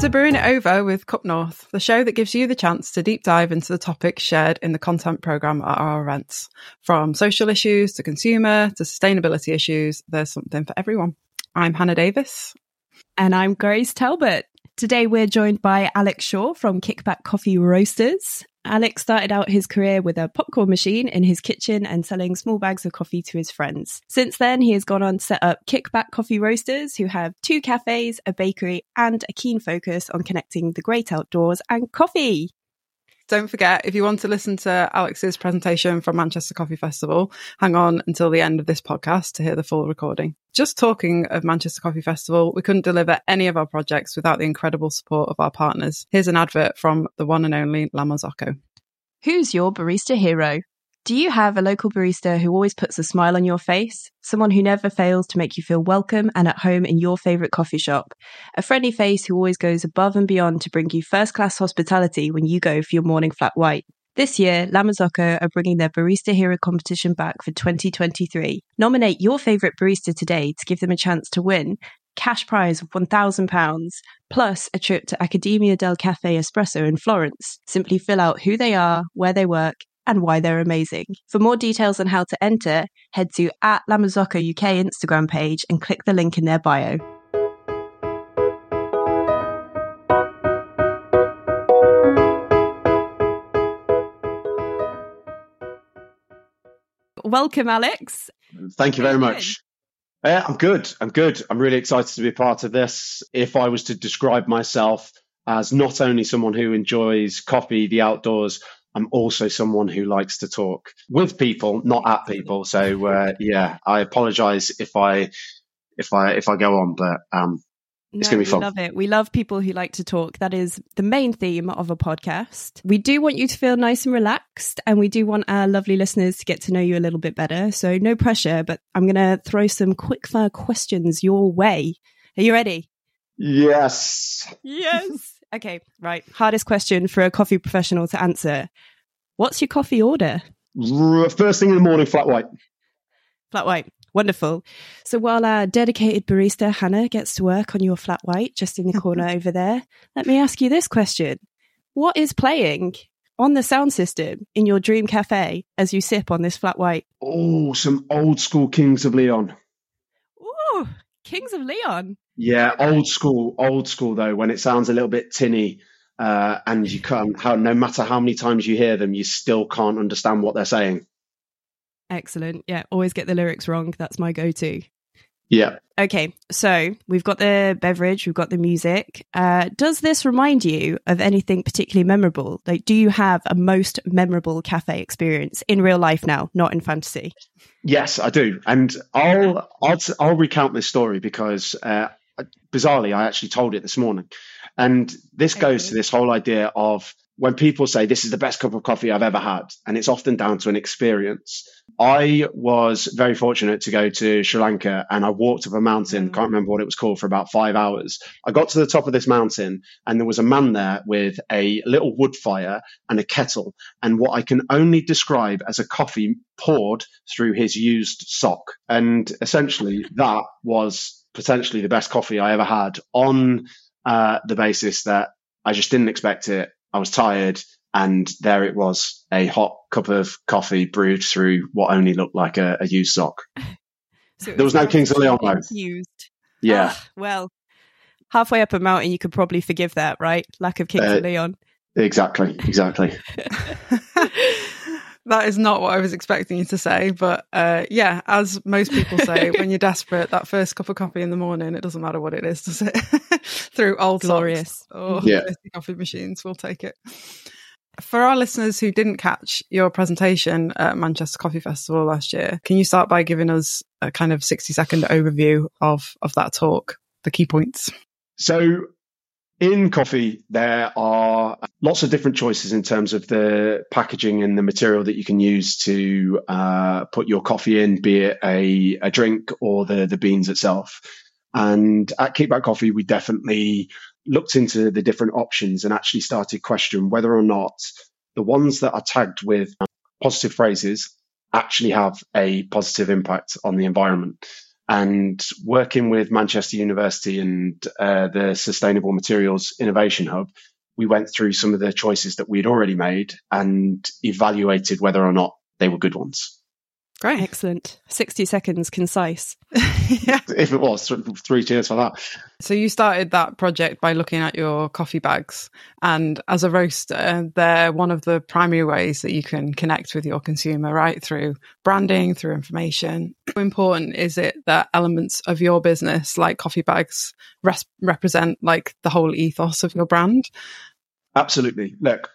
Welcome to Brewing It Over with Cup North, the show that gives you the chance to deep dive into the topics shared in the content programme at our events. From social issues to consumer to sustainability issues, there's something for everyone. I'm Hannah Davis. And I'm Grace Talbot. Today we're joined by Alex Shaw from Kickback Coffee Roasters. Alex started out his career with a popcorn machine in his kitchen and selling small bags of coffee to his friends. Since then, he has gone on to set up Kickback Coffee Roasters, who have two cafes, a bakery, and a keen focus on connecting the great outdoors and coffee. Don't forget, if you want to listen to Alex's presentation from Manchester Coffee Festival, hang on until the end of this podcast to hear the full recording. Just talking of Manchester Coffee Festival, we couldn't deliver any of our projects without the incredible support of our partners. Here's an advert from the one and only La Marzocco. Who's your barista hero? Do you have a local barista who always puts a smile on your face? Someone who never fails to make you feel welcome and at home in your favourite coffee shop? A friendly face who always goes above and beyond to bring you first class hospitality when you go for your morning flat white? This year, La Marzocco are bringing their Barista Hero competition back for 2023. Nominate your favourite barista today to give them a chance to win cash prize of £1,000, plus a trip to Accademia del Caffè Espresso in Florence. Simply fill out who they are, where they work, and why they're amazing. For more details on how to enter, head to at La Marzocco UK Instagram page and click the link in their bio. Welcome, Alex. Thank you very much. Yeah, I'm good. I'm good. I'm really excited to be part of this. If I was to describe myself as not only someone who enjoys coffee, the outdoors, I'm also someone who likes to talk with people, not at people. So uh, yeah, I apologize if I if I if I go on, but um, it's no, going to be fun. We love it. We love people who like to talk. That is the main theme of a podcast. We do want you to feel nice and relaxed, and we do want our lovely listeners to get to know you a little bit better. So no pressure, but I'm going to throw some quick fire questions your way. Are you ready? Yes. Yes. Okay, right. Hardest question for a coffee professional to answer. What's your coffee order? First thing in the morning, flat white. Flat white. Wonderful. So while our dedicated barista Hannah gets to work on your flat white just in the corner over there, let me ask you this question. What is playing on the sound system in your dream cafe as you sip on this flat white? Oh, some old school Kings of Leon. Ooh, Kings of Leon. Yeah, old school, old school though, when it sounds a little bit tinny, uh, and you can't, how, no matter how many times you hear them, you still can't understand what they're saying. Excellent. Yeah, always get the lyrics wrong. That's my go to. Yeah. Okay, so we've got the beverage, we've got the music. Uh, does this remind you of anything particularly memorable? Like, do you have a most memorable cafe experience in real life now, not in fantasy? Yes, I do, and I'll I'll I'll recount this story because uh, bizarrely, I actually told it this morning, and this goes to this whole idea of when people say this is the best cup of coffee I've ever had, and it's often down to an experience. I was very fortunate to go to Sri Lanka and I walked up a mountain, mm. can't remember what it was called, for about five hours. I got to the top of this mountain and there was a man there with a little wood fire and a kettle and what I can only describe as a coffee poured through his used sock. And essentially that was potentially the best coffee I ever had on uh, the basis that I just didn't expect it I was tired, and there it was a hot cup of coffee brewed through what only looked like a, a used sock. so there was no Kings of Leon though. Used. Yeah. Oh, well, halfway up a mountain, you could probably forgive that, right? Lack of Kings uh, of Leon. Exactly. Exactly. that is not what I was expecting you to say, but uh, yeah, as most people say, when you're desperate, that first cup of coffee in the morning, it doesn't matter what it is, does it? Through old glorious or yeah. coffee machines, we'll take it. For our listeners who didn't catch your presentation at Manchester Coffee Festival last year, can you start by giving us a kind of 60 second overview of, of that talk, the key points? So in coffee, there are lots of different choices in terms of the packaging and the material that you can use to uh, put your coffee in, be it a, a drink or the, the beans itself. And at Kickback Coffee, we definitely looked into the different options and actually started questioning whether or not the ones that are tagged with positive phrases actually have a positive impact on the environment. And working with Manchester University and uh, the Sustainable Materials Innovation Hub, we went through some of the choices that we'd already made and evaluated whether or not they were good ones. Great. Excellent. 60 seconds, concise. yeah. If it was, three cheers for that. So you started that project by looking at your coffee bags. And as a roaster, they're one of the primary ways that you can connect with your consumer, right? Through branding, through information. How important is it that elements of your business, like coffee bags, res- represent like the whole ethos of your brand? Absolutely. Look,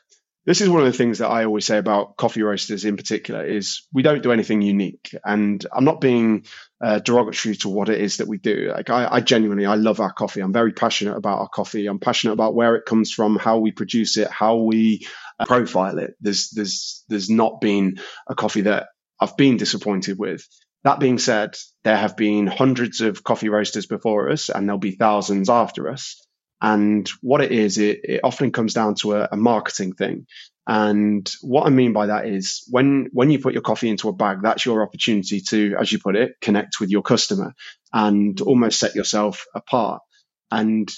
this is one of the things that I always say about coffee roasters in particular is we don't do anything unique. And I'm not being uh, derogatory to what it is that we do. Like I, I, genuinely, I love our coffee. I'm very passionate about our coffee. I'm passionate about where it comes from, how we produce it, how we uh, profile it. There's, there's, there's not been a coffee that I've been disappointed with. That being said, there have been hundreds of coffee roasters before us and there'll be thousands after us. And what it is, it, it often comes down to a, a, marketing thing. And what I mean by that is when, when you put your coffee into a bag, that's your opportunity to, as you put it, connect with your customer and almost set yourself apart. And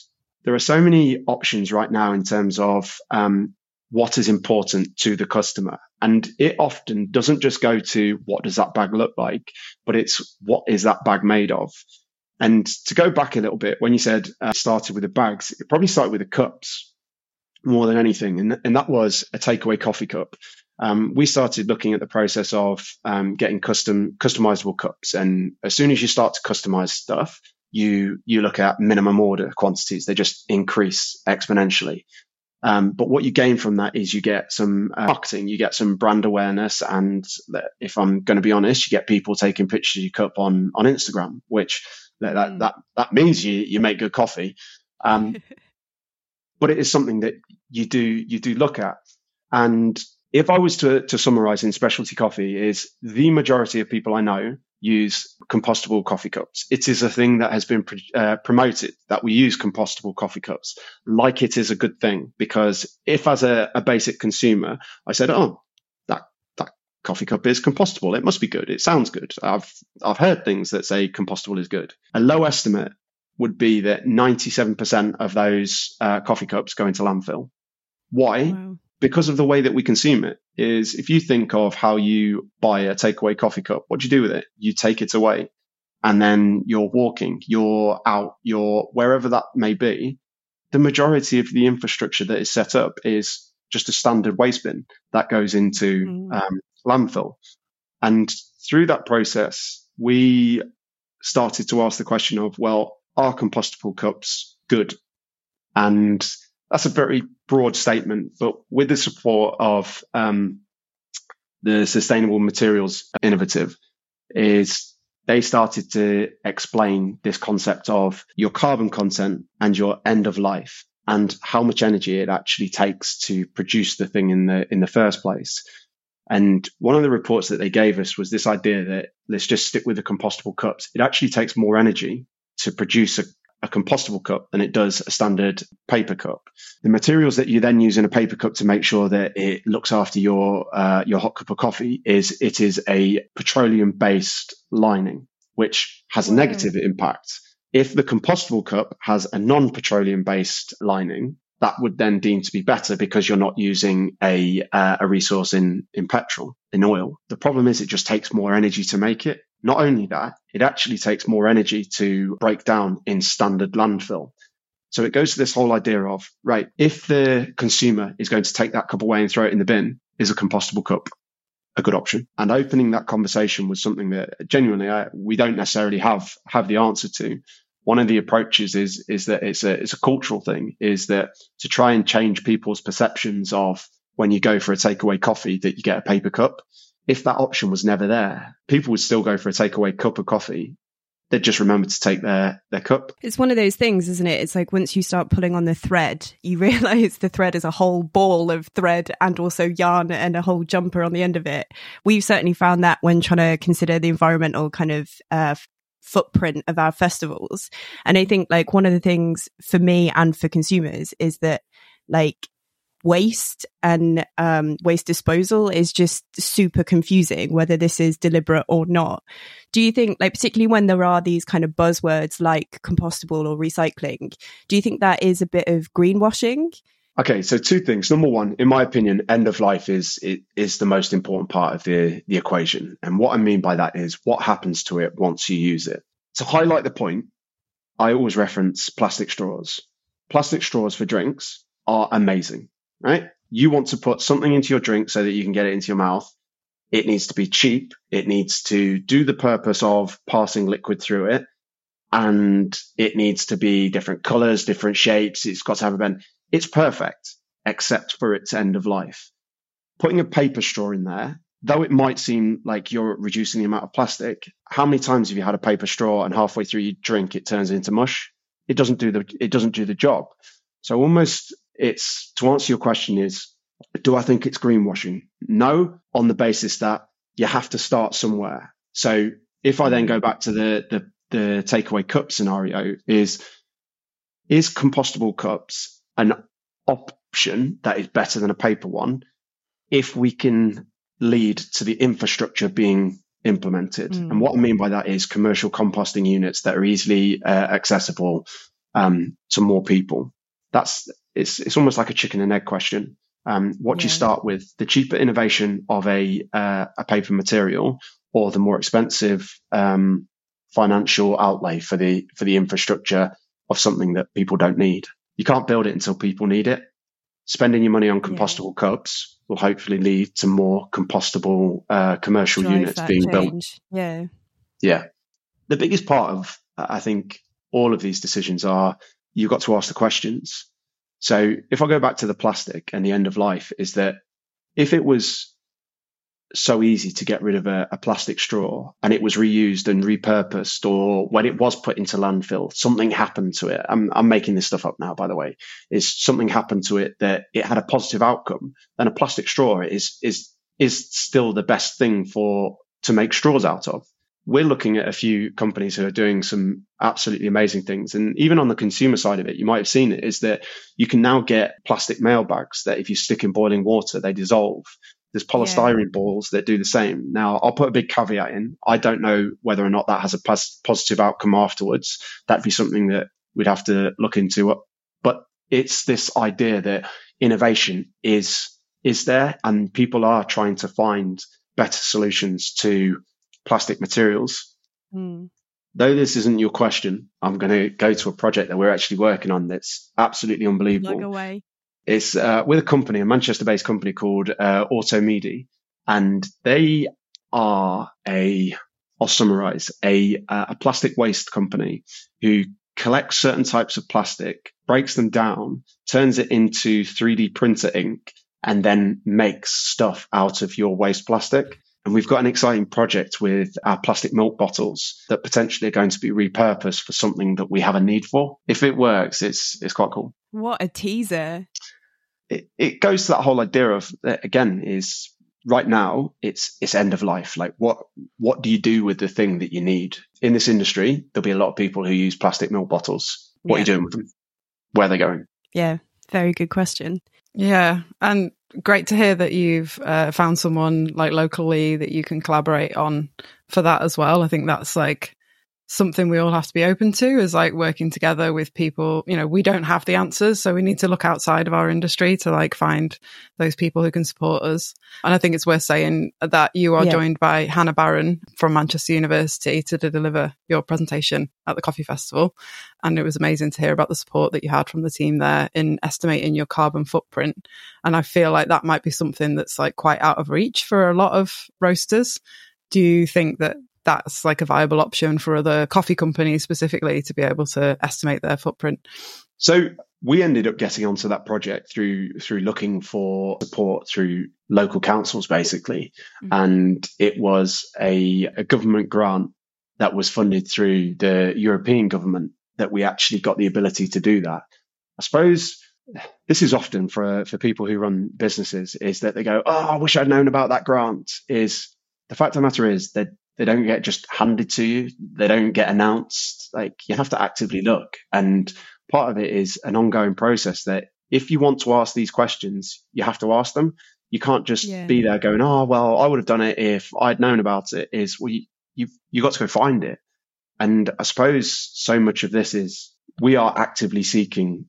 there are so many options right now in terms of um, what is important to the customer. And it often doesn't just go to what does that bag look like, but it's what is that bag made of? And to go back a little bit, when you said uh, started with the bags, it probably started with the cups more than anything. And, and that was a takeaway coffee cup. Um, we started looking at the process of um, getting custom customizable cups. And as soon as you start to customize stuff, you you look at minimum order quantities. They just increase exponentially. Um, but what you gain from that is you get some uh, marketing, you get some brand awareness, and if I'm going to be honest, you get people taking pictures of your cup on on Instagram, which that that mm. that, that means you you make good coffee. Um, but it is something that you do you do look at. And if I was to to summarize in specialty coffee, is the majority of people I know use compostable coffee cups. It is a thing that has been uh, promoted that we use compostable coffee cups like it is a good thing. Because if, as a, a basic consumer, I said, "Oh, coffee cup is compostable. It must be good. It sounds good. I've I've heard things that say compostable is good. A low estimate would be that 97% of those uh, coffee cups go into landfill. Why? Wow. Because of the way that we consume it. Is if you think of how you buy a takeaway coffee cup, what do you do with it? You take it away, and then you're walking, you're out, you're wherever that may be. The majority of the infrastructure that is set up is just a standard waste bin that goes into mm. um, landfill. And through that process, we started to ask the question of, well, are compostable cups good? And that's a very broad statement, but with the support of um, the Sustainable Materials Innovative, is they started to explain this concept of your carbon content and your end of life and how much energy it actually takes to produce the thing in the in the first place. And one of the reports that they gave us was this idea that let's just stick with the compostable cups. It actually takes more energy to produce a, a, compostable cup than it does a standard paper cup. The materials that you then use in a paper cup to make sure that it looks after your uh, your hot cup of coffee is it is a petroleum based lining, which has a negative impact. If the compostable cup has a non petroleum based lining, that would then deem to be better because you're not using a uh, a resource in in petrol in oil. The problem is it just takes more energy to make it. Not only that, it actually takes more energy to break down in standard landfill. So it goes to this whole idea of right, if the consumer is going to take that cup away and throw it in the bin, is a compostable cup a good option? And opening that conversation was something that genuinely I, we don't necessarily have have the answer to one of the approaches is is that it's a it's a cultural thing is that to try and change people's perceptions of when you go for a takeaway coffee that you get a paper cup. If that option was never there people would still go for a takeaway cup of coffee. They'd just remember to take their their cup. It's one of those things isn't it? It's like once you start pulling on the thread you realize the thread is a whole ball of thread and also yarn and a whole jumper on the end of it. We've certainly found that when trying to consider the environmental kind of uh, footprint of our festivals. And I think like one of the things for me and for consumers is that like waste and um, waste disposal is just super confusing, whether this is deliberate or not. Do you think, like, particularly when there are these kind of buzzwords like compostable or recycling, do you think that is a bit of greenwashing? Okay, so two things. Number one, in my opinion, end of life is is the most important part of the the equation. And what I mean by that is what happens to it once you use it. To highlight the point, I always reference plastic straws. Plastic straws for drinks are amazing, right? You want to put something into your drink so that you can get it into your mouth. It needs to be cheap. It needs to do the purpose of passing liquid through it. And it needs to be different colors, different shapes. It's got to have a bend it's perfect, except for its end of life. Putting a paper straw in there, though it might seem like you're reducing the amount of plastic, how many times have you had a paper straw and halfway through you drink it turns into mush? It doesn't do the it doesn't do the job. So almost it's to answer your question is do I think it's greenwashing? No, on the basis that you have to start somewhere. So if I then go back to the the, the takeaway cup scenario, is is compostable cups an option that is better than a paper one if we can lead to the infrastructure being implemented. Mm. And what I mean by that is commercial composting units that are easily uh, accessible um, to more people. That's it's it's almost like a chicken and egg question. Um, what yeah. do you start with? The cheaper innovation of a uh, a paper material, or the more expensive um, financial outlay for the for the infrastructure of something that people don't need? You can't build it until people need it. Spending your money on compostable yeah. cups will hopefully lead to more compostable uh, commercial Drive units being change. built. Yeah. Yeah. The biggest part of, I think, all of these decisions are you've got to ask the questions. So if I go back to the plastic and the end of life, is that if it was so easy to get rid of a, a, plastic straw and it was reused and repurposed or when it was put into landfill something happened to it I'm, I'm making this stuff up now by the way is something happened to it that it had a positive outcome then a plastic straw is is is still the best thing for to make straws out of we're looking at a few companies who are doing some absolutely amazing things. And even on the consumer side of it, you might have seen it is that you can now get plastic mail bags that if you stick in boiling water, they dissolve. There's polystyrene yeah. balls that do the same. Now, I'll put a big caveat in. I don't know whether or not that has a positive outcome afterwards. That'd be something that we'd have to look into. But it's this idea that innovation is is there, and people are trying to find better solutions to plastic materials. Mm. Though this isn't your question, I'm going to go to a project that we're actually working on that's absolutely unbelievable. away. It's uh, with a company, a Manchester-based company called uh, Automedi, and they are a, I'll summarize, a, uh, a plastic waste company who collects certain types of plastic, breaks them down, turns it into 3D printer ink, and then makes stuff out of your waste plastic. And we've got an exciting project with our plastic milk bottles that potentially are going to be repurposed for something that we have a need for. If it works, it's it's quite cool. What a teaser it, it goes to that whole idea of uh, again is right now it's it's end of life. Like what what do you do with the thing that you need? In this industry there'll be a lot of people who use plastic milk bottles. What yeah. are you doing with them? Where are they going? Yeah very good question. Yeah and great to hear that you've uh, found someone like locally that you can collaborate on for that as well. I think that's like something we all have to be open to is like working together with people. You know we don't have the answers so we need to look outside of our industry to like find those people who can support us. And i think it's worth saying that you are yeah. joined by hannah barron from manchester university to deliver your presentation at the coffee festival. And it was amazing to hear about the support that you had from the team there in estimating your carbon footprint. And i feel like that might be something that's like quite out of reach for a lot of roasters. Do you think that that's like a viable option for other coffee companies specifically to be able to estimate their footprint. So we ended up getting onto that project through through looking for support through local councils basically mm-hmm. and it was a, a government grant that was funded through the European government that we actually got the ability to do that. I suppose this is often for for people who run businesses is that they go, "Oh, I wish I'd known about that grant." Is the fact of the matter is that they don't get just handed to you. They don't get announced. Like you have to actively look. And part of it is an ongoing process that if you want to ask these questions, you have to ask them. You can't just yeah. be there going, "Oh, well, I would have done it if I'd known about it." Is well, you, you've you got to go find it. And I suppose so much of this is we are actively seeking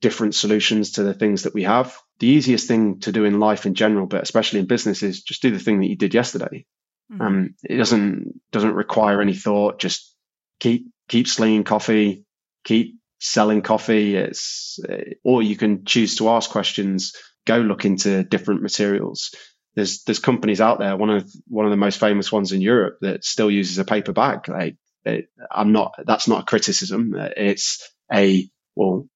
different solutions to the things that we have. The easiest thing to do in life in general, but especially in business, is just do the thing that you did yesterday. Mm-hmm. Um, it doesn't doesn't require any thought. Just keep keep slinging coffee, keep selling coffee. It's or you can choose to ask questions. Go look into different materials. There's there's companies out there. One of one of the most famous ones in Europe that still uses a paper bag. Like it, I'm not. That's not a criticism. It's a well.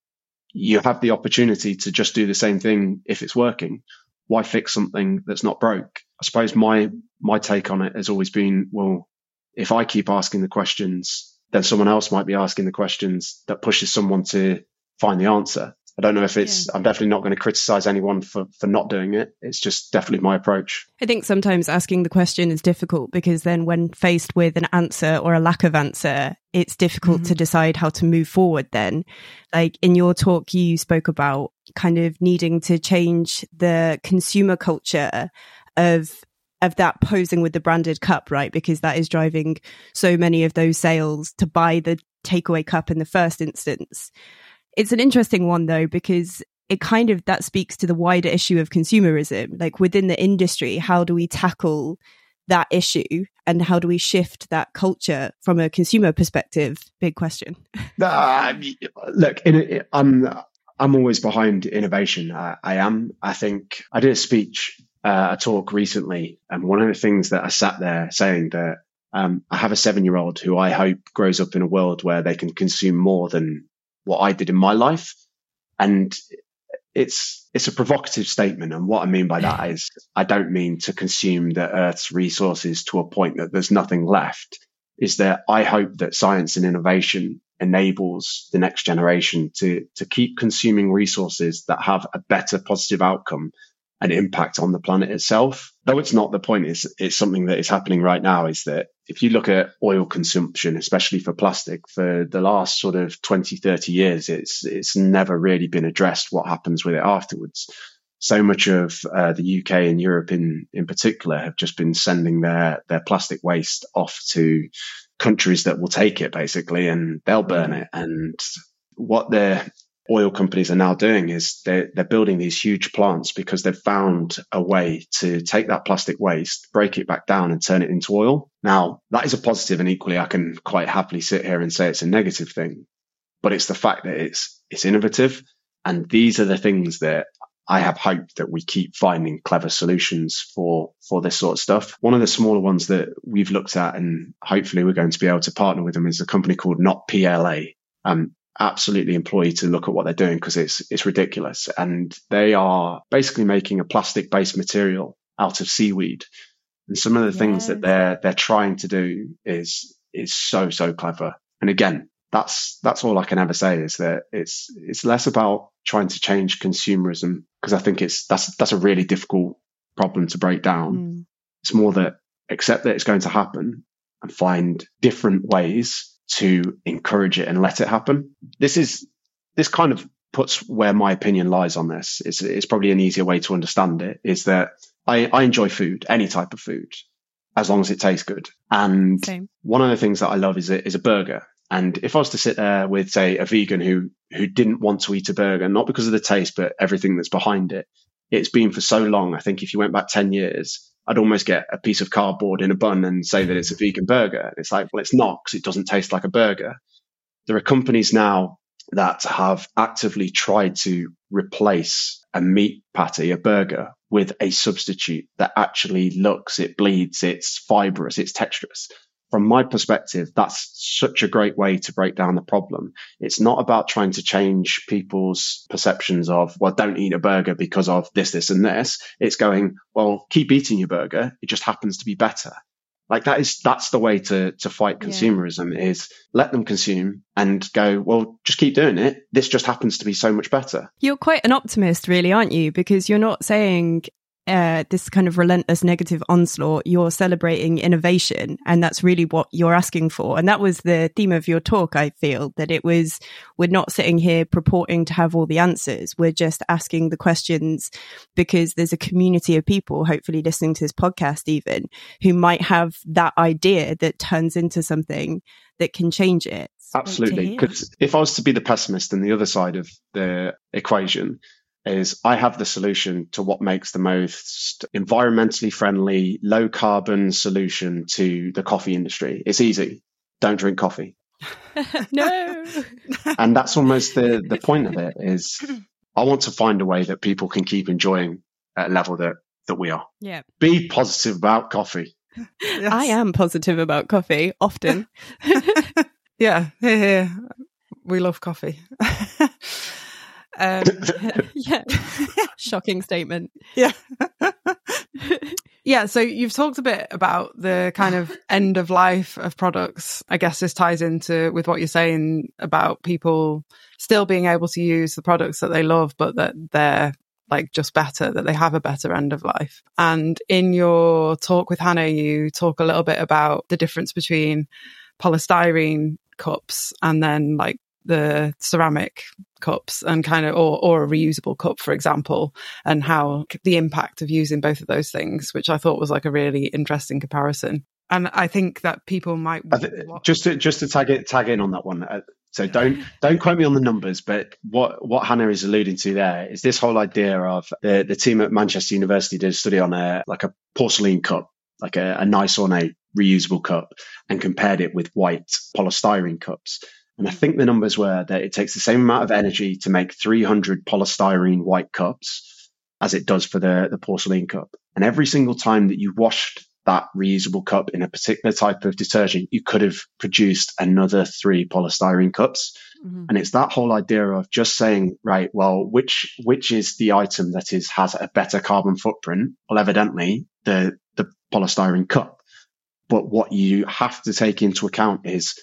You have the opportunity to just do the same thing if it's working. Why fix something that's not broke? I suppose my my take on it has always been well, if I keep asking the questions, then someone else might be asking the questions that pushes someone to find the answer. I don't know if it's, yeah. I'm definitely not going to criticize anyone for, for not doing it. It's just definitely my approach. I think sometimes asking the question is difficult because then when faced with an answer or a lack of answer, it's difficult mm-hmm. to decide how to move forward then. Like in your talk, you spoke about kind of needing to change the consumer culture of of that posing with the branded cup, right? Because that is driving so many of those sales to buy the takeaway cup in the first instance. It's an interesting one though, because it kind of that speaks to the wider issue of consumerism. Like within the industry, how do we tackle that issue and how do we shift that culture from a consumer perspective? Big question. Uh, look, I'm I'm always behind innovation. I, I, am. I think I did a speech, uh, a talk recently, and one of the things that I sat there saying that um, I have a seven year old who I hope grows up in a world where they can consume more than what I did in my life. And it's, it's a provocative statement. And what I mean by that is I don't mean to consume the earth's resources to a point that there's nothing left is that I hope that science and innovation enables the next generation to, to keep consuming resources that have a better positive outcome an impact on the planet itself. Though it's not the point, it's, it's something that is happening right now is that if you look at oil consumption, especially for plastic, for the last sort of 20, 30 years, it's, it's never really been addressed what happens with it afterwards. So much of uh, the UK and Europe in, in particular have just been sending their, their plastic waste off to countries that will take it basically and they'll burn it. And what they're oil companies are now doing is they're, they're building these huge plants because they've found a way to take that plastic waste, break it back down and turn it into oil. Now that is a positive and equally I can quite happily sit here and say it's a negative thing, but it's the fact that it's, it's innovative. And these are the things that I have hope that we keep finding clever solutions for, for this sort of stuff. One of the smaller ones that we've looked at and hopefully we're going to be able to partner with them is a company called Not PLA. Um, absolutely implore you to look at what they're doing because it's it's ridiculous. And they are basically making a plastic based material out of seaweed. And some of the yes. things that they're they're trying to do is is so so clever. And again, that's that's all I can ever say is that it's it's less about trying to change consumerism because I think it's that's that's a really difficult problem to break down. Mm. It's more that accept that it's going to happen and find different ways to encourage it and let it happen. This is, this kind of puts where my opinion lies on this. It's, it's probably an easier way to understand it is that I, I enjoy food, any type of food, as long as it tastes good. And Same. one of the things that I love is a, is a burger. And if I was to sit there with, say, a vegan who, who didn't want to eat a burger, not because of the taste, but everything that's behind it, it's been for so long. I think if you went back 10 years, I'd almost get a piece of cardboard in a bun and say that it's a vegan burger. It's like, well, it's not because it doesn't taste like a burger. There are companies now that have actively tried to replace a meat patty, a burger, with a substitute that actually looks, it bleeds, it's fibrous, it's texturous from my perspective, that's such a great way to break down the problem. It's not about trying to change people's perceptions of, well, don't eat a burger because of this, this, and this. It's going, well, keep eating your burger. It just happens to be better. Like that is, that's the way to, to fight consumerism yeah. is let them consume and go, well, just keep doing it. This just happens to be so much better. You're quite an optimist, really, aren't you? Because you're not saying uh, this kind of relentless negative onslaught, you're celebrating innovation. And that's really what you're asking for. And that was the theme of your talk, I feel, that it was we're not sitting here purporting to have all the answers. We're just asking the questions because there's a community of people, hopefully listening to this podcast, even who might have that idea that turns into something that can change it. Absolutely. Because if I was to be the pessimist and the other side of the equation, is I have the solution to what makes the most environmentally friendly, low carbon solution to the coffee industry. It's easy. Don't drink coffee. no. and that's almost the, the point of it is I want to find a way that people can keep enjoying at a level that, that we are. Yeah. Be positive about coffee. Yes. I am positive about coffee often. yeah, here, here. We love coffee. Um, yeah, shocking statement. Yeah. yeah, so you've talked a bit about the kind of end of life of products. I guess this ties into with what you're saying about people still being able to use the products that they love, but that they're like just better, that they have a better end of life. And in your talk with Hannah, you talk a little bit about the difference between polystyrene cups and then like the ceramic cups and kind of or or a reusable cup for example and how the impact of using both of those things which i thought was like a really interesting comparison. And i think that people might th- just to just to tag it tag in on that one uh, so don't don't quote me on the numbers but what what hannah is alluding to there is this whole idea of the the team at manchester university did a study on a like a porcelain cup like a, a nice ornate reusable cup and compared it with white polystyrene cups and I think the numbers were that it takes the same amount of energy to make 300 polystyrene white cups as it does for the, the porcelain cup. And every single time that you washed that reusable cup in a particular type of detergent, you could have produced another three polystyrene cups. Mm-hmm. And it's that whole idea of just saying, right, well, which which is the item that is has a better carbon footprint? Well, evidently the the polystyrene cup. But what you have to take into account is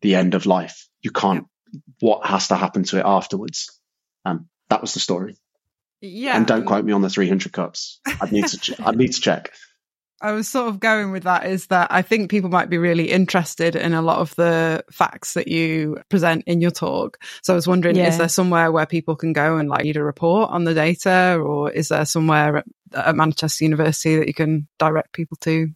the end of life. You can't, what has to happen to it afterwards? Um, that was the story. Yeah. And don't quote me on the 300 cups. I'd need to, ch- I'd need to check. I was sort of going with that is that I think people might be really interested in a lot of the facts that you present in your talk. So I was wondering, yeah. is there somewhere where people can go and like read a report on the data, or is there somewhere at, at Manchester University that you can direct people to?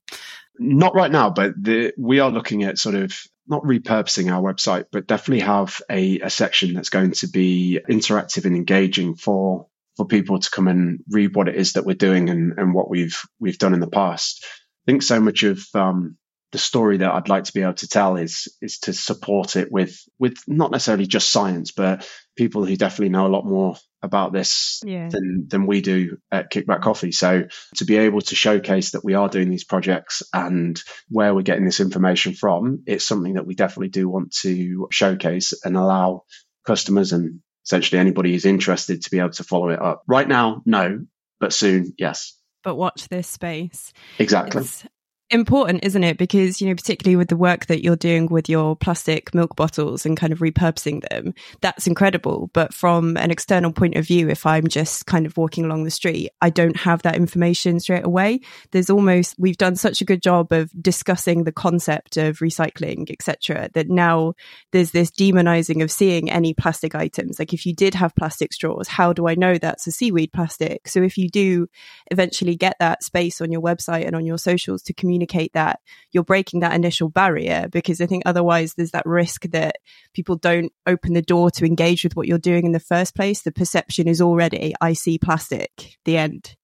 Not right now, but the, we are looking at sort of not repurposing our website, but definitely have a, a section that's going to be interactive and engaging for for people to come and read what it is that we're doing and, and what we've we've done in the past. I think so much of um, the story that I'd like to be able to tell is is to support it with with not necessarily just science, but people who definitely know a lot more about this yeah. than than we do at Kickback Coffee. So to be able to showcase that we are doing these projects and where we're getting this information from, it's something that we definitely do want to showcase and allow customers and essentially anybody who's interested to be able to follow it up. Right now, no, but soon, yes. But watch this space. Exactly. It's, important, isn't it? Because, you know, particularly with the work that you're doing with your plastic milk bottles and kind of repurposing them, that's incredible. But from an external point of view, if I'm just kind of walking along the street, I don't have that information straight away. There's almost, we've done such a good job of discussing the concept of recycling, etc., that now there's this demonizing of seeing any plastic items. Like if you did have plastic straws, how do I know that's a seaweed plastic? So if you do eventually get that space on your website and on your socials to communicate communicate that you're breaking that initial barrier because I think otherwise there's that risk that people don't open the door to engage with what you're doing in the first place. The perception is already, I see plastic, the end.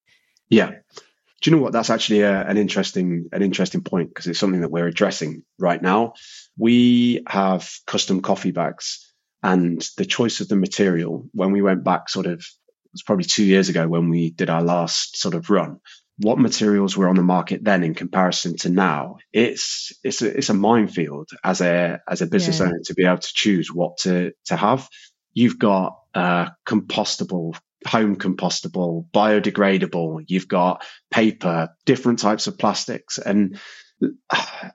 Yeah. Do you know what? That's actually a, an interesting, an interesting point because it's something that we're addressing right now. We have custom coffee bags and the choice of the material when we went back sort of, it was probably two years ago when we did our last sort of run what materials were on the market then in comparison to now, it's it's a, it's a minefield as a as a business yeah. owner to be able to choose what to to have. You've got uh, compostable, home compostable, biodegradable. You've got paper, different types of plastics, and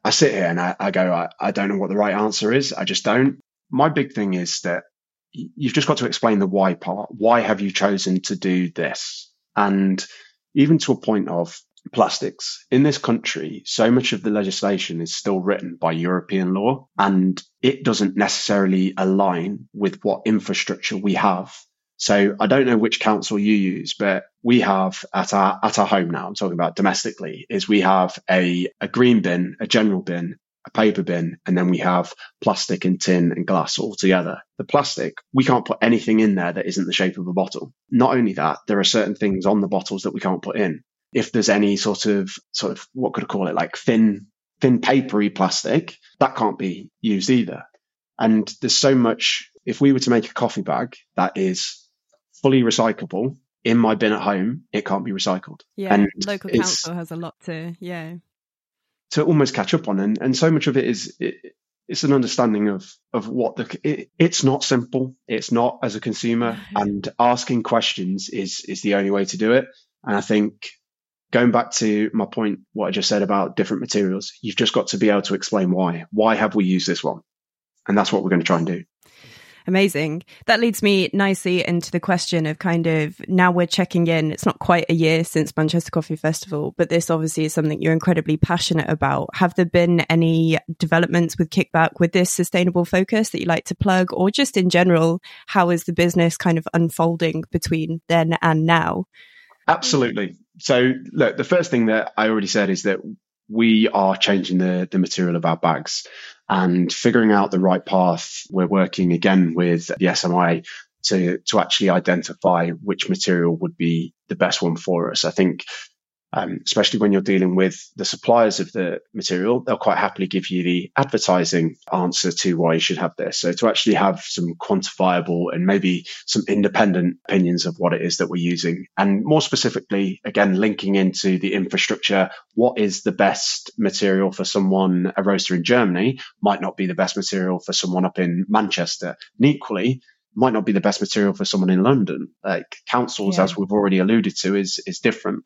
I sit here and I, I go, I, I don't know what the right answer is. I just don't. My big thing is that you've just got to explain the why part. Why have you chosen to do this? And even to a point of plastics. In this country, so much of the legislation is still written by European law and it doesn't necessarily align with what infrastructure we have. So I don't know which council you use, but we have at our at our home now, I'm talking about domestically, is we have a, a green bin, a general bin, a paper bin, and then we have plastic and tin and glass all together. The plastic, we can't put anything in there that isn't the shape of a bottle. Not only that, there are certain things on the bottles that we can't put in if there's any sort of sort of what could I call it like thin thin papery plastic that can't be used either. And there's so much. If we were to make a coffee bag that is fully recyclable in my bin at home, it can't be recycled. Yeah, and local council has a lot to yeah to almost catch up on, and and so much of it is. It, it's an understanding of of what the it, it's not simple it's not as a consumer and asking questions is is the only way to do it and i think going back to my point, what I just said about different materials, you've just got to be able to explain why. Why have we used this one? And that's what we're going to try and do. Amazing. That leads me nicely into the question of kind of now we're checking in. It's not quite a year since Manchester Coffee Festival, but this obviously is something you're incredibly passionate about. Have there been any developments with Kickback with this sustainable focus that you like to plug, or just in general, how is the business kind of unfolding between then and now? Absolutely. So, look, the first thing that I already said is that we are changing the, the material of our bags and figuring out the right path. We're working again with the SMI to, to actually identify which material would be the best one for us. I think um, especially when you're dealing with the suppliers of the material, they'll quite happily give you the advertising answer to why you should have this. So to actually have some quantifiable and maybe some independent opinions of what it is that we're using. And more specifically, again, linking into the infrastructure, what is the best material for someone, a roaster in Germany might not be the best material for someone up in Manchester. And equally, might not be the best material for someone in London. Like councils, yeah. as we've already alluded to, is is different.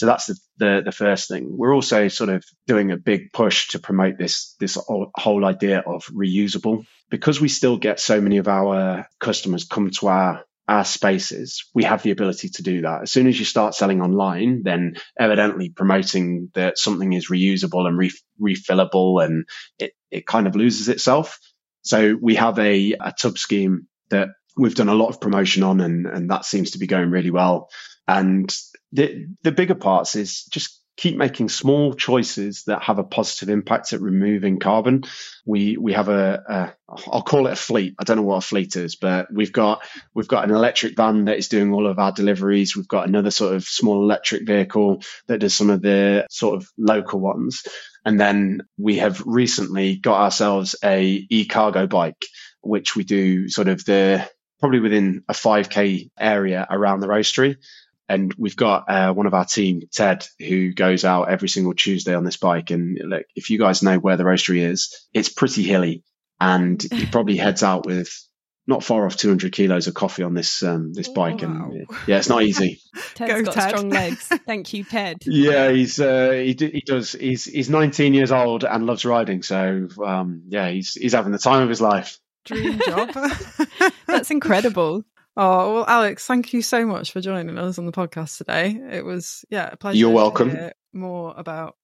So that's the, the, the first thing. We're also sort of doing a big push to promote this this whole idea of reusable because we still get so many of our customers come to our our spaces, we have the ability to do that. As soon as you start selling online, then evidently promoting that something is reusable and re- refillable and it, it kind of loses itself. So we have a, a tub scheme that we've done a lot of promotion on and, and that seems to be going really well. And the the bigger parts is just keep making small choices that have a positive impact at removing carbon. We we have a, a I'll call it a fleet. I don't know what a fleet is, but we've got we've got an electric van that is doing all of our deliveries. We've got another sort of small electric vehicle that does some of the sort of local ones. And then we have recently got ourselves a e-cargo bike, which we do sort of the probably within a 5k area around the roastery and we've got uh, one of our team, Ted, who goes out every single Tuesday on this bike. And look, if you guys know where the roastery is, it's pretty hilly, and he probably heads out with not far off 200 kilos of coffee on this um, this bike. Wow. And yeah, it's not easy. Ted's Go, got Ted. strong legs. Thank you, Ted. yeah, he's uh, he, he does. He's he's 19 years old and loves riding. So um, yeah, he's he's having the time of his life. Dream job. That's incredible. Oh well, Alex, thank you so much for joining us on the podcast today. It was yeah, a pleasure. You're welcome. more about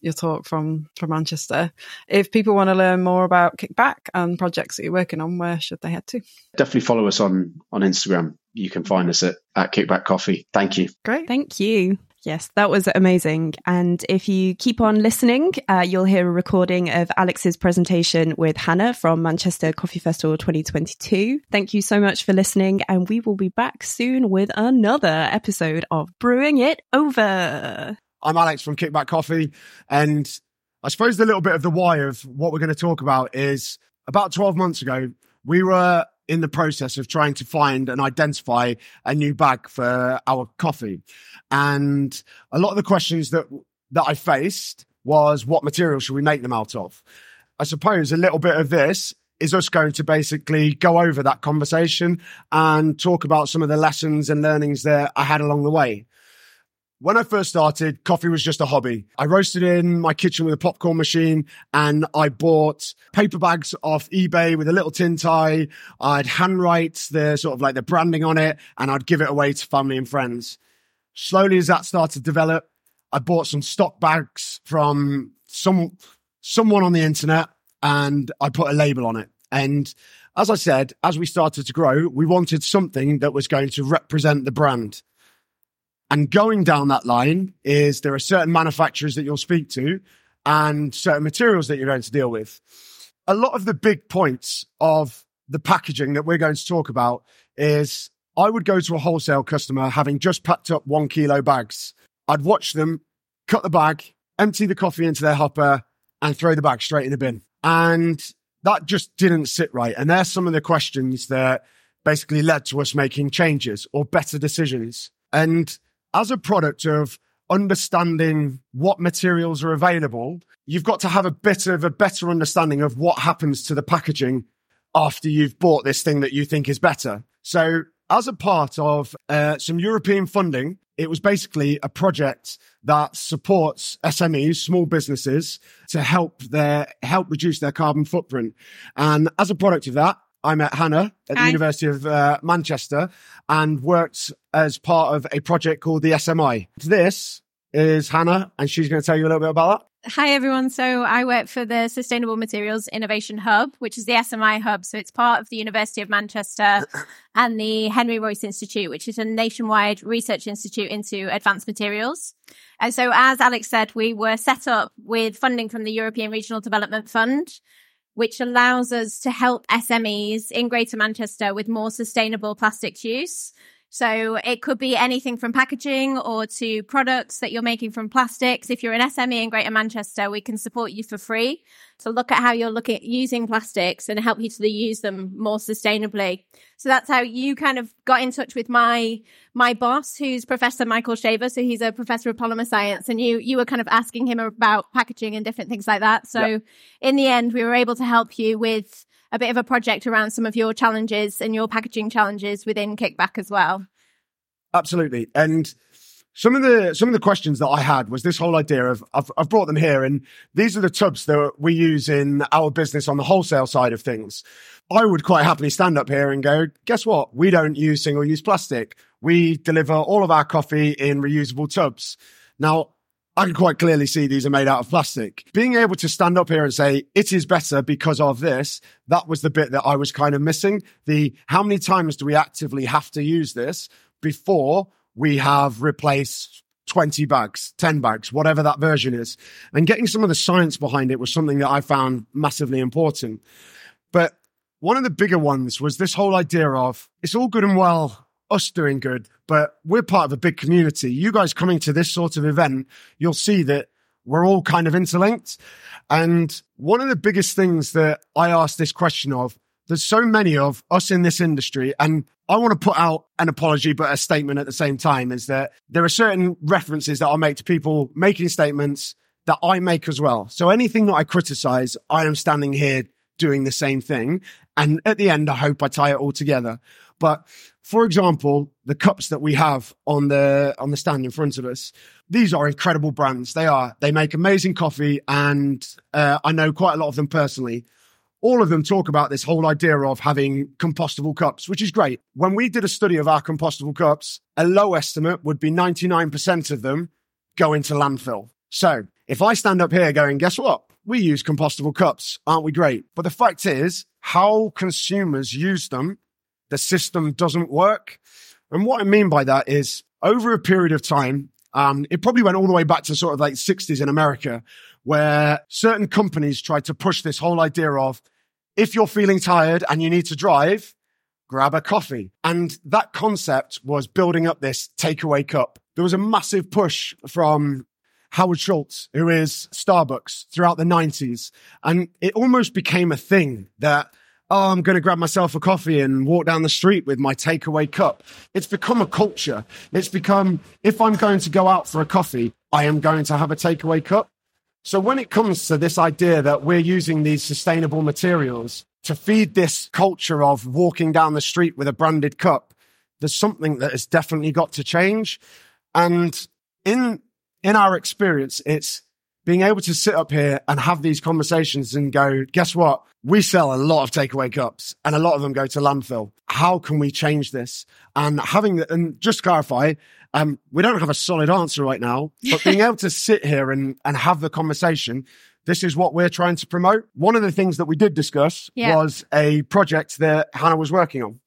your talk from from Manchester. If people want to learn more about Kickback and projects that you're working on, where should they head to? Definitely follow us on on Instagram. You can find us at, at Kickback Coffee. Thank you. Great. Thank you. Yes, that was amazing. And if you keep on listening, uh, you'll hear a recording of Alex's presentation with Hannah from Manchester Coffee Festival 2022. Thank you so much for listening, and we will be back soon with another episode of Brewing It Over. I'm Alex from Kickback Coffee, and I suppose the little bit of the why of what we're going to talk about is about 12 months ago, we were in the process of trying to find and identify a new bag for our coffee. And a lot of the questions that that I faced was what material should we make them out of? I suppose a little bit of this is us going to basically go over that conversation and talk about some of the lessons and learnings that I had along the way. When I first started, coffee was just a hobby. I roasted in my kitchen with a popcorn machine and I bought paper bags off eBay with a little tin tie. I'd handwrite the sort of like the branding on it and I'd give it away to family and friends. slowly as that started to develop, I bought some stock bags from some someone on the internet and I put a label on it. And as I said, as we started to grow, we wanted something that was going to represent the brand. And going down that line is there are certain manufacturers that you'll speak to and certain materials that you're going to deal with. A lot of the big points of the packaging that we're going to talk about is I would go to a wholesale customer having just packed up one kilo bags. I'd watch them cut the bag, empty the coffee into their hopper, and throw the bag straight in the bin. And that just didn't sit right. And there's some of the questions that basically led to us making changes or better decisions. And as a product of understanding what materials are available, you've got to have a bit of a better understanding of what happens to the packaging after you've bought this thing that you think is better. So as a part of uh, some European funding, it was basically a project that supports SMEs, small businesses, to help their help reduce their carbon footprint. And as a product of that, I met Hannah at the Hi. University of uh, Manchester and worked as part of a project called the SMI. This is Hannah, and she's going to tell you a little bit about that. Hi, everyone. So I work for the Sustainable Materials Innovation Hub, which is the SMI Hub. So it's part of the University of Manchester and the Henry Royce Institute, which is a nationwide research institute into advanced materials. And so, as Alex said, we were set up with funding from the European Regional Development Fund, which allows us to help SMEs in Greater Manchester with more sustainable plastics use. So it could be anything from packaging or to products that you're making from plastics. If you're an SME in Greater Manchester, we can support you for free to look at how you're looking at using plastics and help you to use them more sustainably. So that's how you kind of got in touch with my my boss, who's Professor Michael Shaver. So he's a professor of polymer science, and you you were kind of asking him about packaging and different things like that. So Yeah. in the end, we were able to help you with a bit of a project around some of your challenges and your packaging challenges within Kickback as well. Absolutely. And some of the some of the questions that I had was this whole idea of I've, I've brought them here, and these are the tubs that we use in our business on the wholesale side of things. I would quite happily stand up here and go, guess what? We don't use single use plastic. We deliver all of our coffee in reusable tubs. Now, I can quite clearly see these are made out of plastic. Being able to stand up here and say it is better because of this, that was the bit that I was kind of missing. The how many times do we actively have to use this before we have replaced 20 bags, 10 bags, whatever that version is. And getting some of the science behind it was something that I found massively important. But one of the bigger ones was this whole idea of it's all good and well us doing good, but we're part of a big community. You guys coming to this sort of event, you'll see that we're all kind of interlinked. And one of the biggest things that I asked this question of, there's so many of us in this industry, and I want to put out an apology, but a statement at the same time is that there are certain references that I'll make to people making statements that I make as well. So anything that I criticize, I am standing here doing the same thing. And at the end, I hope I tie it all together. But for example, the cups that we have on the, on the stand in front of us, these are incredible brands. They are, they make amazing coffee and, uh, I know quite a lot of them personally. All of them talk about this whole idea of having compostable cups, which is great. When we did a study of our compostable cups, a low estimate would be 99% of them go into landfill. So if I stand up here going, guess what? We use compostable cups. Aren't we great? But the fact is how consumers use them, the system doesn't work. And what I mean by that is over a period of time, um, it probably went all the way back to sort of like 60s in America, where certain companies tried to push this whole idea of if you're feeling tired and you need to drive, grab a coffee. And that concept was building up this takeaway cup. There was a massive push from Howard Schultz, who is Starbucks throughout the 90s. And it almost became a thing that, oh, I'm going to grab myself a coffee and walk down the street with my takeaway cup. It's become a culture. It's become, if I'm going to go out for a coffee, I am going to have a takeaway cup. So when it comes to this idea that we're using these sustainable materials to feed this culture of walking down the street with a branded cup, there's something that has definitely got to change. And in, in our experience, it's being able to sit up here and have these conversations and go, guess what? We sell a lot of takeaway cups and a lot of them go to landfill. How can we change this? And having, the, and just clarify, um, we don't have a solid answer right now, but being able to sit here and, and have the conversation, this is what we're trying to promote. One of the things that we did discuss Yeah. was a project that Hannah was working on.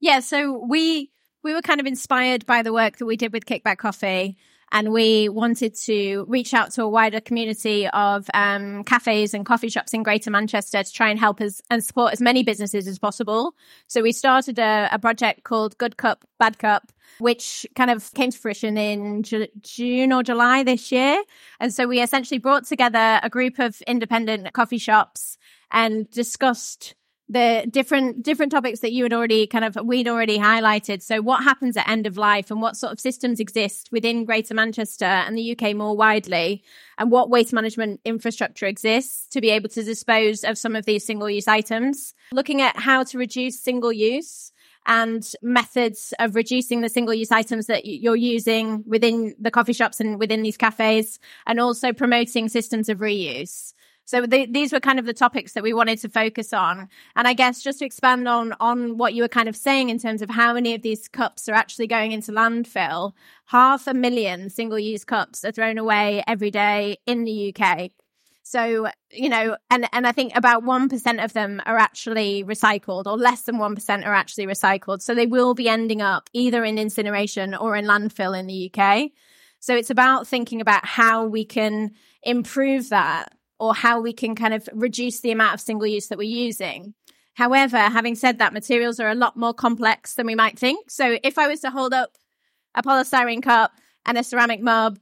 Yeah, so we we were kind of inspired by the work that we did with Kickback Coffee, and we wanted to reach out to a wider community of um, cafes and coffee shops in Greater Manchester to try and help us and support as many businesses as possible. So we started a, a project called Good Cup, Bad Cup, which kind of came to fruition in Ju- June or July this year. And so we essentially brought together a group of independent coffee shops and discussed the different different topics that you had already kind of we'd already highlighted. So what happens at end of life and what sort of systems exist within Greater Manchester and the UK more widely and what waste management infrastructure exists to be able to dispose of some of these single use items. Looking at how to reduce single use and methods of reducing the single use items that you're using within the coffee shops and within these cafes and also promoting systems of reuse. So the, these were kind of the topics that we wanted to focus on. And I guess just to expand on, on what you were kind of saying in terms of how many of these cups are actually going into landfill, half a million single use cups are thrown away every day in the UK. So, you know, and, and I think about 1% of them are actually recycled or less than 1% are actually recycled. So they will be ending up either in incineration or in landfill in the UK. So it's about thinking about how we can improve that or how we can kind of reduce the amount of single use that we're using. However, having said that, materials are a lot more complex than we might think. So if I was to hold up a polystyrene cup and a ceramic mug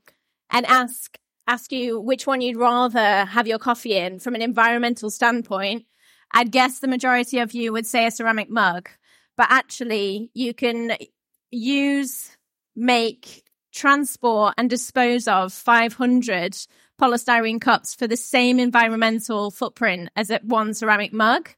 and ask ask you which one you'd rather have your coffee in from an environmental standpoint, I'd guess the majority of you would say a ceramic mug. But actually, you can use, make, transport, and dispose of 500 polystyrene cups for the same environmental footprint as a one ceramic mug.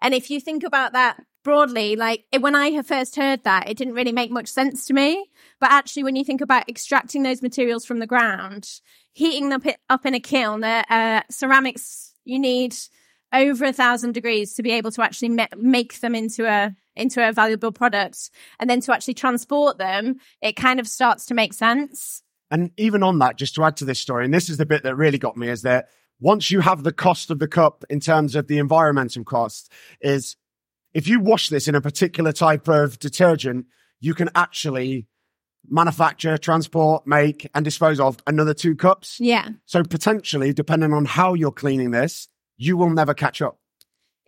And if you think about that broadly, like when I first heard that, it didn't really make much sense to me. But actually, when you think about extracting those materials from the ground, heating them up in a kiln, uh, ceramics, you need over a thousand degrees to be able to actually ma- make them into a into a valuable product, and then to actually transport them, it kind of starts to make sense. And even on that, just to add to this story, and this is the bit that really got me, is that once you have the cost of the cup in terms of the environmental cost, is if you wash this in a particular type of detergent, you can actually manufacture, transport, make, and dispose of another two cups. Yeah. So potentially, depending on how you're cleaning this, you will never catch up.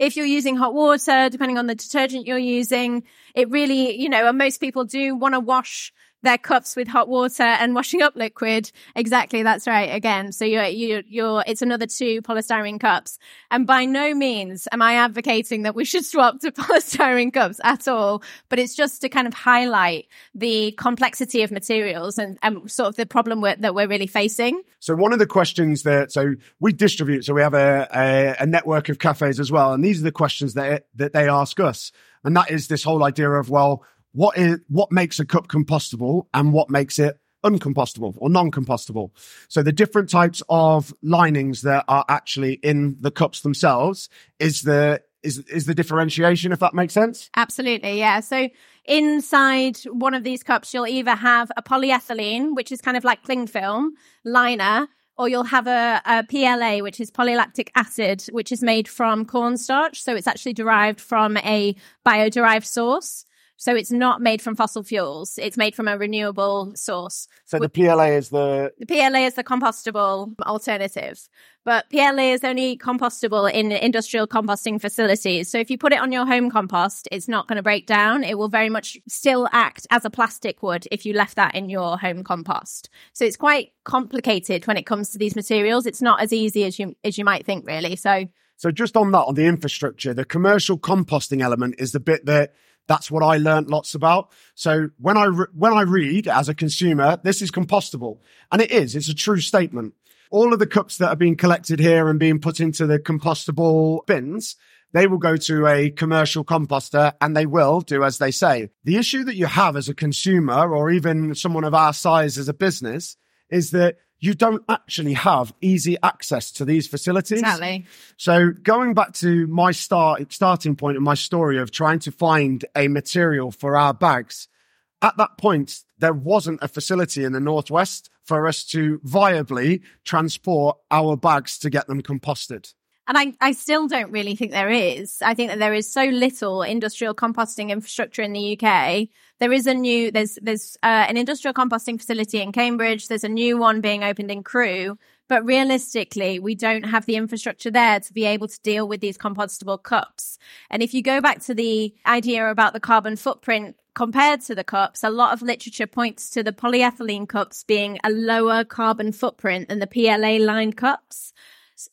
if you're using hot water, depending on the detergent you're using, it really, you know, and most people do want to wash their cups with hot water and washing up liquid. Exactly. That's right. Again. So you're, you're, you're, it's another two polystyrene cups. And by no means am I advocating that we should swap to polystyrene cups at all. But it's just to kind of highlight the complexity of materials and, and sort of the problem we're, that we're really facing. So one of the questions that so we distribute, so we have a, a, a network of cafes as well, and these are the questions that that they ask us, and that is this whole idea of well, what is what makes a cup compostable and what makes it uncompostable or non-compostable. So the different types of linings that are actually in the cups themselves is the is is the differentiation, if that makes sense. Absolutely, yeah. So inside one of these cups, you'll either have a polyethylene, which is kind of like cling film liner, or you'll have a, a PLA, which is polylactic acid, which is made from cornstarch. So it's actually derived from a bio-derived source. So it's not made from fossil fuels. It's made from a renewable source. So the PLA is the The PLA is the compostable alternative, but PLA is only compostable in industrial composting facilities. So if you put it on your home compost, it's not going to break down. It will very much still act as a plastic would if you left that in your home compost. So it's quite complicated when it comes to these materials. It's not as easy as you as you might think, really. So So just on that, on the infrastructure, the commercial composting element is the bit that that's what I learned lots about. So when I re- when I read as a consumer, this is compostable, and it is. It's a true statement. All of the cups that are being collected here and being put into the compostable bins, they will go to a commercial composter and they will do as they say. The issue that you have as a consumer or even someone of our size as a business is that you don't actually have easy access to these facilities. Exactly. So going back to my start starting point in my story of trying to find a material for our bags, at that point there wasn't a facility in the northwest for us to viably transport our bags to get them composted. And I, I still don't really think there is. I think that there is so little industrial composting infrastructure in the UK. There is a new, there's, there's uh, an industrial composting facility in Cambridge. There's a new one being opened in Crewe. But realistically, we don't have the infrastructure there to be able to deal with these compostable cups. And if you go back to the idea about the carbon footprint compared to the cups, a lot of literature points to the polyethylene cups being a lower carbon footprint than the PLA lined cups.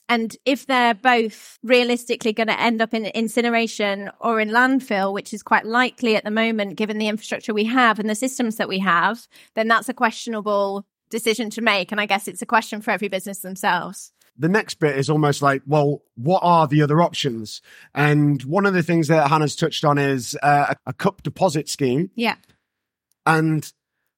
And if they're both realistically going to end up in incineration or in landfill, which is quite likely at the moment, given the infrastructure we have and the systems that we have, then that's a questionable decision to make. And I guess it's a question for every business themselves. The next bit is almost like, well, what are the other options? And one of the things that Hannah's touched on is uh, a cup deposit scheme. Yeah. And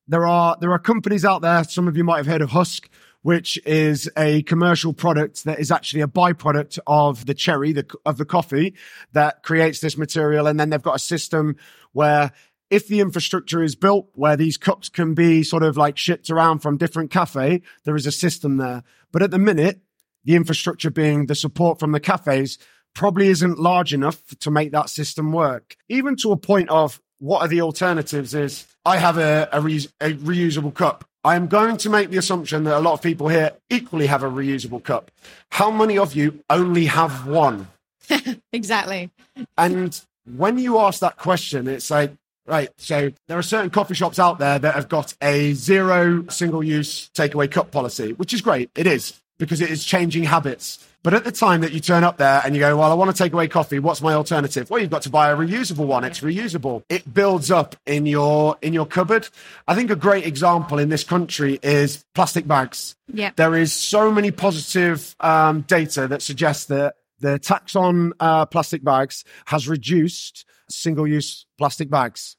there are there are companies out there. Some of you might have heard of Huskee, which is a commercial product that is actually a byproduct of the cherry, the, of the coffee that creates this material. And then they've got a system where if the infrastructure is built where these cups can be sort of like shipped around from different cafe, there is a system there. But at the minute, the infrastructure being the support from the cafes probably isn't large enough to make that system work. Even to a point of what are the alternatives is I have a, a, re- a reusable cup. I am going to make the assumption that a lot of people here equally have a reusable cup. How many of you only have one? exactly. And when you ask that question, it's like, right, so there are certain coffee shops out there that have got a zero single use takeaway cup policy, which is great. It is because it is changing habits. But at the time that you turn up there and you go, well, I want to take away coffee. What's my alternative? Well, you've got to buy a reusable one. It's reusable. It builds up in your, in your cupboard. I think a great example in this country is plastic bags. Yeah. There is so many positive um, data that suggests that the tax on uh, plastic bags has reduced single use plastic bags.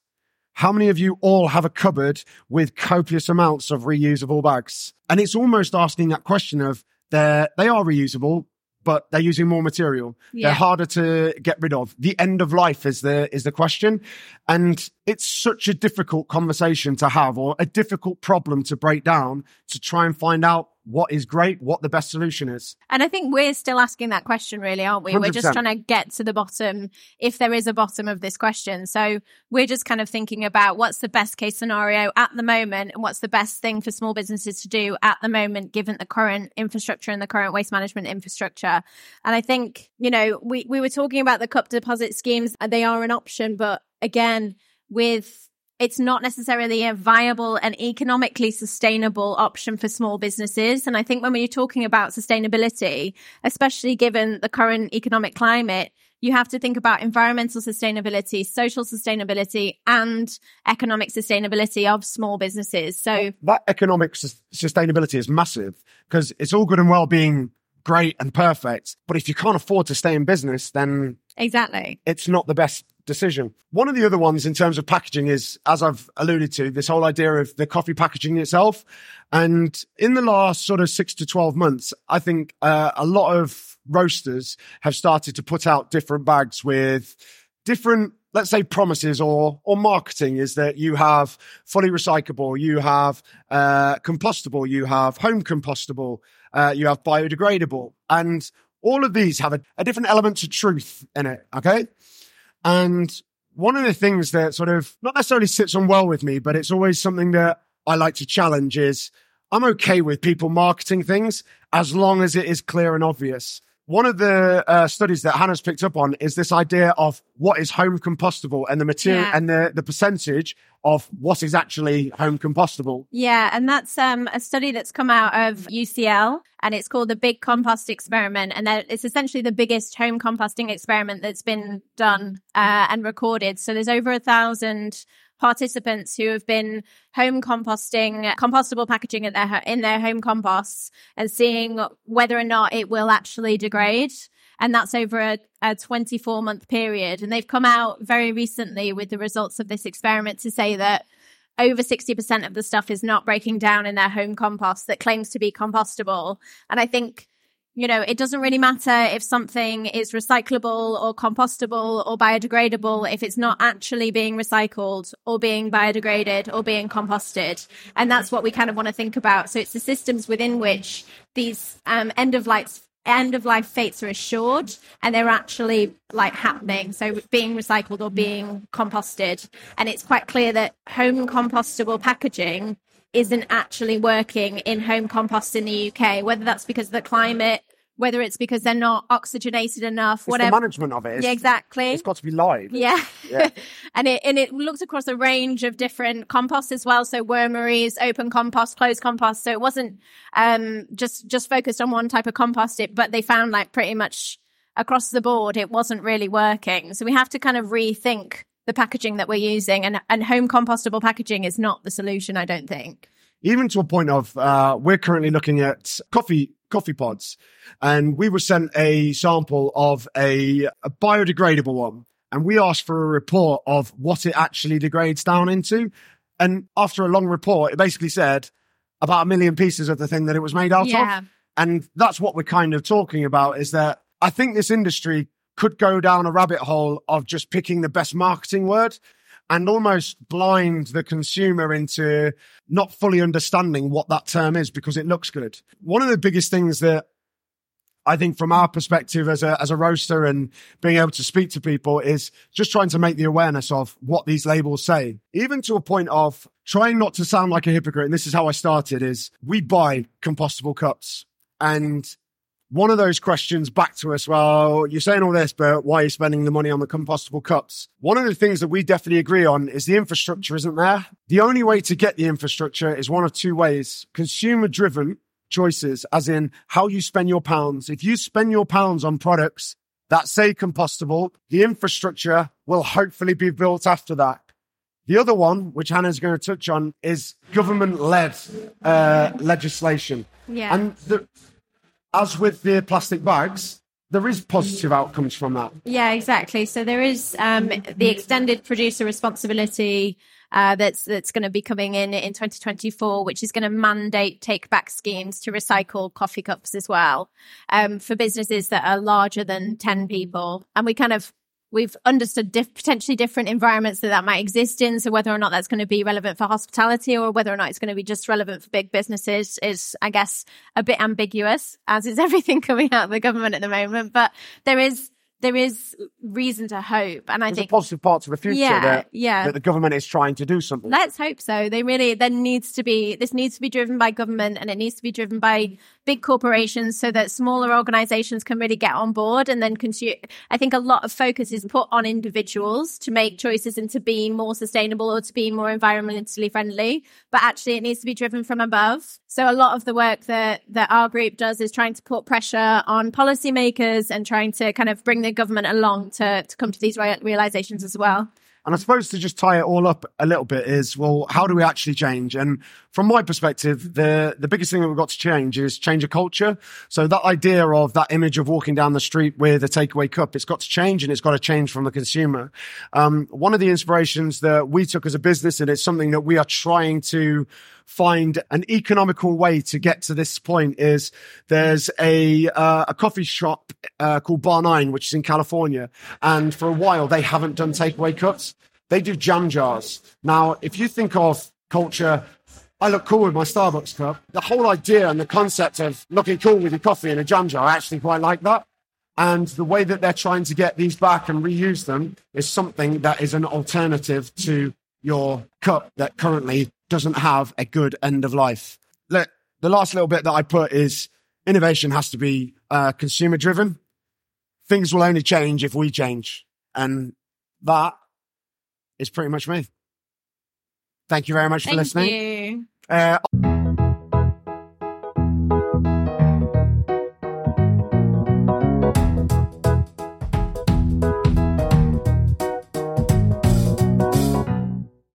How many of you all have a cupboard with copious amounts of reusable bags? And it's almost asking that question of they're, they are reusable, but they're using more material. Yeah. They're harder to get rid of. The end of life is the, is the question. And it's such a difficult conversation to have or a difficult problem to break down to try and find out what is great, what the best solution is. And I think we're still asking that question, really, aren't we? we are just trying to get to the bottom, if there is a bottom of this question. So we're just kind of thinking about what's the best case scenario at the moment and what's the best thing for small businesses to do at the moment, given the current infrastructure and the current waste management infrastructure. And I think, you know, we, we were talking about the cup deposit schemes. They are an option, but again, with it's not necessarily a viable and economically sustainable option for small businesses. And I think when we're talking about sustainability, especially given the current economic climate, you have to think about environmental sustainability, social sustainability, and economic sustainability of small businesses. So, that economic sus- sustainability is massive because it's all good and well being great and perfect. But if you can't afford to stay in business, then exactly. it's not the best decision. One of the other ones in terms of packaging is, as I've alluded to, this whole idea of the coffee packaging itself. And in the last sort of six to 12 months, I think uh, a lot of roasters have started to put out different bags with different let's say promises or or marketing is that you have fully recyclable you have uh, compostable you have home compostable uh, you have biodegradable and all of these have a, a different element to truth in it okay and one of the things that sort of not necessarily sits on well with me but it's always something that i like to challenge is i'm okay with people marketing things as long as it is clear and obvious one of the uh, studies that Hannah's picked up on is this idea of what is home compostable and the material Yeah. and the, the percentage of what is actually home compostable. Yeah, and that's um, a study that's come out of UCL, and it's called the Big Compost Experiment, and it's essentially the biggest home composting experiment that's been done uh, and recorded. So there's over a thousand participants who have been home composting compostable packaging at their in their home composts and seeing whether or not it will actually degrade and that's over a, a 24 month period and they've come out very recently with the results of this experiment to say that over 60% of the stuff is not breaking down in their home compost that claims to be compostable. And I think you know, it doesn't really matter if something is recyclable or compostable or biodegradable if it's not actually being recycled or being biodegraded or being composted. And that's what we kind of want to think about. So it's the systems within which these um, end of life end of life fates are assured and they're actually like happening so being recycled or being composted and it's quite clear that home compostable packaging isn't actually working in home compost in the UK, whether that's because of the climate, whether it's because they're not oxygenated enough, It's whatever. the management of it. It's, yeah, exactly. It's got to be live. Yeah. Yeah. and it and it looks across a range of different composts as well. So wormeries, open compost, closed compost. So it wasn't um just just focused on one type of compost it, but they found like pretty much across the board it wasn't really working. So we have to kind of rethink the packaging that we're using and and home compostable packaging is not the solution, I don't think. even to a point of uh, we're currently looking at coffee coffee pods, and we were sent a sample of a, a biodegradable one, and we asked for a report of what it actually degrades down into, and after a long report, it basically said about a million pieces of the thing that it was made out Yeah. of, and that's what we're kind of talking about. Is that I think this industry could go down a rabbit hole of just picking the best marketing word and almost blind the consumer into not fully understanding what that term is because it looks good. One of the biggest things that I think from our perspective as a, as a roaster and being able to speak to people is just trying to make the awareness of what these labels say, even to a point of trying not to sound like a hypocrite. And this is how I started is we buy compostable cups and one of those questions back to us, well, you're saying all this, but why are you spending the money on the compostable cups? One of the things that we definitely agree on is the infrastructure isn't there. The only way to get the infrastructure is one of two ways. Consumer driven choices, as in how you spend your pounds. If you spend your pounds on products that say compostable, the infrastructure will hopefully be built after that. The other one, which Hannah's going to touch on, is government led uh, legislation. Yeah. And the, as with the plastic bags, there is positive outcomes from that. Yeah, exactly. So there is um, the extended producer responsibility uh, that's that's going to be coming in in 2024, which is going to mandate take back schemes to recycle coffee cups as well um, for businesses that are larger than 10 people. And we kind of we've understood diff- potentially different environments that that might exist in. So whether or not that's going to be relevant for hospitality or whether or not it's going to be just relevant for big businesses is, I guess, a bit ambiguous, as is everything coming out of the government at the moment. But there is there is reason to hope, and I There's a think positive part to the future Yeah, that, yeah. that the government is trying to do something. Let's hope so. They really there needs to be this needs to be driven by government and it needs to be driven by big corporations so that smaller organizations can really get on board and then consume I think a lot of focus is put on individuals to make choices and to be more sustainable or to be more environmentally friendly, but actually it needs to be driven from above. So a lot of the work that that our group does is trying to put pressure on policymakers and trying to kind of bring the government along to to come to these realizations as well. And I suppose to just tie it all up a little bit is, well, how do we actually change? And from my perspective, the, the biggest thing that we've got to change is change a culture. So that idea of that image of walking down the street with a takeaway cup, it's got to change and it's got to change from the consumer. Um, one of the inspirations that we took as a business, and it's something that we are trying to find an economical way to get to this point is there's a uh, a coffee shop uh, called Bar Nine, which is in California, and for a while they haven't done takeaway cups. They do jam jars. Now, if you think of culture, I look cool with my Starbucks cup. The whole idea and the concept of looking cool with your coffee in a jam jar, I actually quite like that. And the way that they're trying to get these back and reuse them is something that is an alternative to your cup that currently doesn't have a good end of life. Look, the last little bit that I put is innovation has to be uh, consumer driven. Things will only change if we change. And that is pretty much me. Thank you very much for Thank listening. you. Uh,